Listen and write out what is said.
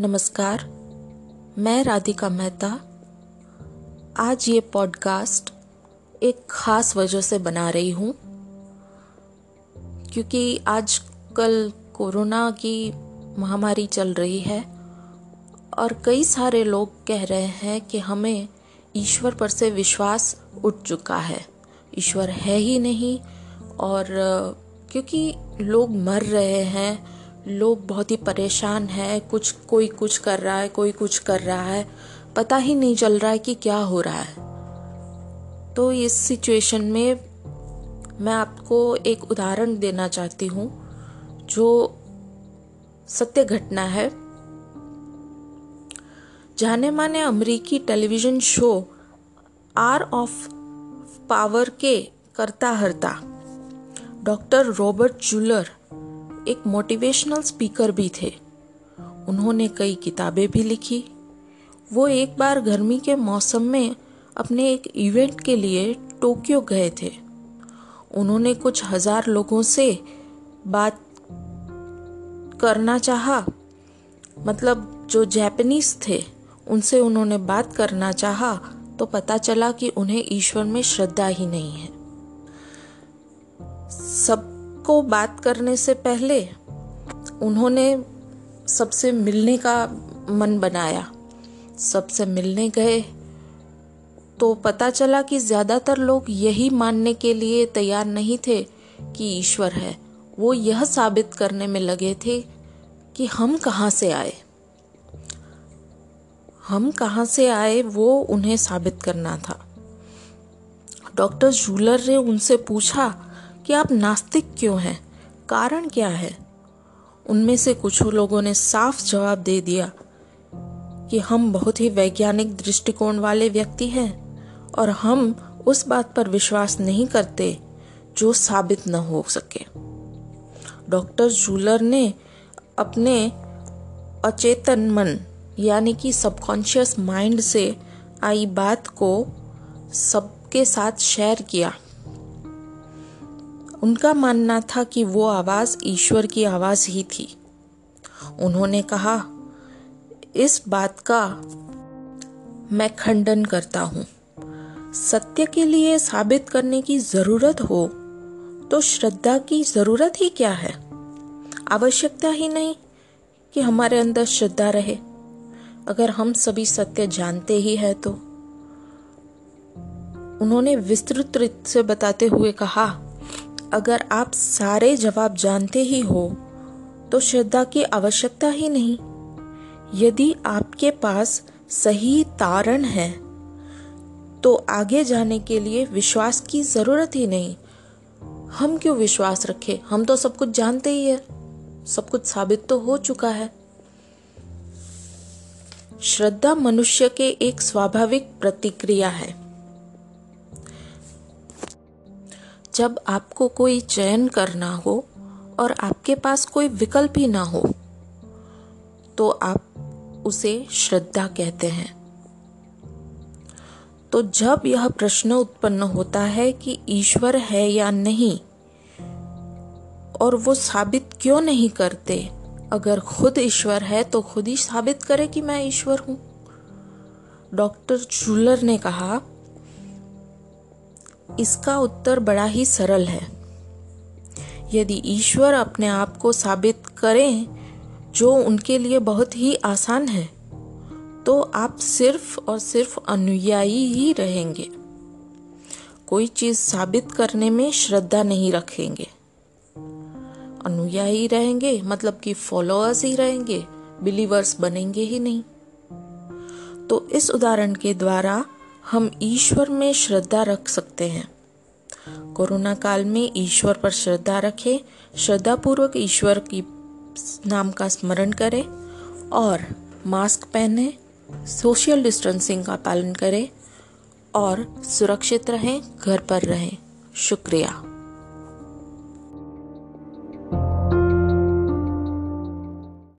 नमस्कार, मैं राधिका मेहता। आज ये पॉडकास्ट एक ख़ास वजह से बना रही हूँ, क्योंकि आज कल कोरोना की महामारी चल रही है और कई सारे लोग कह रहे हैं कि हमें ईश्वर पर से विश्वास उठ चुका है। ईश्वर है ही नहीं और, क्योंकि लोग मर रहे हैं लोग बहुत ही परेशान है, कुछ, कोई कुछ कर रहा है, कोई कुछ कर रहा है। पता ही नहीं चल रहा है कि क्या हो रहा है। तो इस सिचुएशन में मैं आपको एक उदाहरण देना चाहती हूँ, जो सत्य घटना है। जाने माने अमरीकी television show hour of power के करता हरता डॉक्टर रॉबर्ट जूलर एक मोटिवेशनल स्पीकर भी थे। उन्होंने कई किताबें भी लिखी। वो एक बार गर्मी के मौसम में अपने एक इवेंट के लिए टोक्यो गए थे। उन्होंने कुछ हज़ार लोगों से बात करना चाहा। मतलब जो जैपनीज थे, उनसे उन्होंने बात करना चाहा तो पता चला कि उन्हें ईश्वर में श्रद्धा ही नहीं है। सब को बात करने से पहले उन्होंने सबसे मिलने का मन बनाया। सबसे मिलने गए तो पता चला कि ज़्यादातर लोग यही मानने के लिए तैयार नहीं थे कि ईश्वर है। वो यह साबित करने में लगे थे कि हम कहाँ से आए। हम कहाँ से आए वो उन्हें साबित करना था। डॉक्टर जूलर ने उनसे पूछा कि आप नास्तिक क्यों हैं? कारण क्या है? उनमें से कुछ लोगों ने साफ़ जवाब दे दिया कि हम बहुत ही वैज्ञानिक दृष्टिकोण वाले व्यक्ति हैं और हम उस बात पर विश्वास नहीं करते जो साबित न हो सके। डॉक्टर जूलर ने अपने अचेतन मन, यानी कि सबकॉन्शियस माइंड से आई बात को सबके साथ शेयर किया। उनका मानना था कि वो आवाज़ ईश्वर की आवाज़ ही थी। उन्होंने कहा, इस बात का मैं खंडन करता हूँ। सत्य के लिए साबित करने की ज़रूरत हो तो श्रद्धा की ज़रूरत ही क्या है? आवश्यकता ही नहीं कि हमारे अंदर श्रद्धा रहे। अगर हम सभी सत्य जानते ही है तो। उन्होंने विस्तृत से बताते हुए कहा अगर आप सारे जवाब जानते ही हो तो श्रद्धा की आवश्यकता ही नहीं। यदि आपके पास सही तारण है तो आगे जाने के लिए विश्वास की ज़रूरत ही नहीं। हम क्यों विश्वास रखें? हम तो सब कुछ जानते ही है। सब कुछ साबित तो हो चुका है। श्रद्धा मनुष्य के एक स्वाभाविक प्रतिक्रिया है। जब आपको कोई चयन करना हो और आपके पास कोई विकल्प ही ना हो तो आप उसे श्रद्धा कहते हैं। तो जब यह प्रश्न उत्पन्न होता है कि ईश्वर है या नहीं, और वो साबित क्यों नहीं करते, अगर खुद ईश्वर है तो खुद ही साबित करे कि मैं ईश्वर हूँ। डॉक्टर चूलर ने कहा इसका उत्तर बड़ा ही सरल है। यदि ईश्वर अपने आप को साबित करें, जो उनके लिए बहुत ही आसान है तो आप सिर्फ़ और सिर्फ़ अनुयायी ही रहेंगे। कोई चीज़ साबित करने में श्रद्धा नहीं रखेंगे। अनुयायी रहेंगे मतलब कि फॉलोअर्स ही रहेंगे बिलीवर्स बनेंगे ही नहीं। तो इस उदाहरण के द्वारा हम ईश्वर में श्रद्धा रख सकते हैं। कोरोना काल में ईश्वर पर श्रद्धा रखें श्रद्धा पूर्वक ईश्वर की नाम का स्मरण करें और मास्क पहने, सोशल डिस्टेंसिंग का पालन करें और सुरक्षित रहें, घर पर रहें। शुक्रिया।